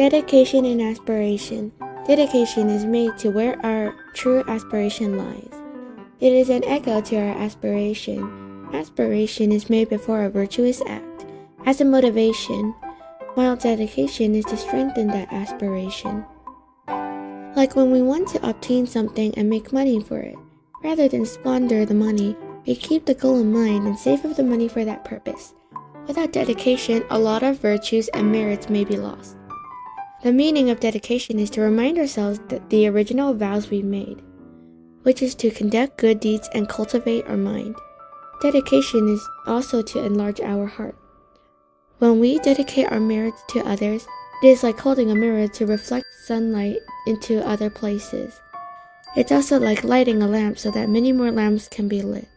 Dedication and aspiration. Dedication is made to where our true aspiration lies. It is an echo to our aspiration. Aspiration is made before a virtuous act, as a motivation, while dedication is to strengthen that aspiration. Like when we want to obtain something and make money for it, rather than squander the money, we keep the goal in mind and save up the money for that purpose. Without dedication, a lot of virtues and merits may be lost. The meaning of dedication is to remind ourselves that the original vows we made, which is to conduct good deeds and cultivate our mind. Dedication is also to enlarge our heart. When we dedicate our merits to others, it is like holding a mirror to reflect sunlight into other places. It's also like lighting a lamp so that many more lamps can be lit.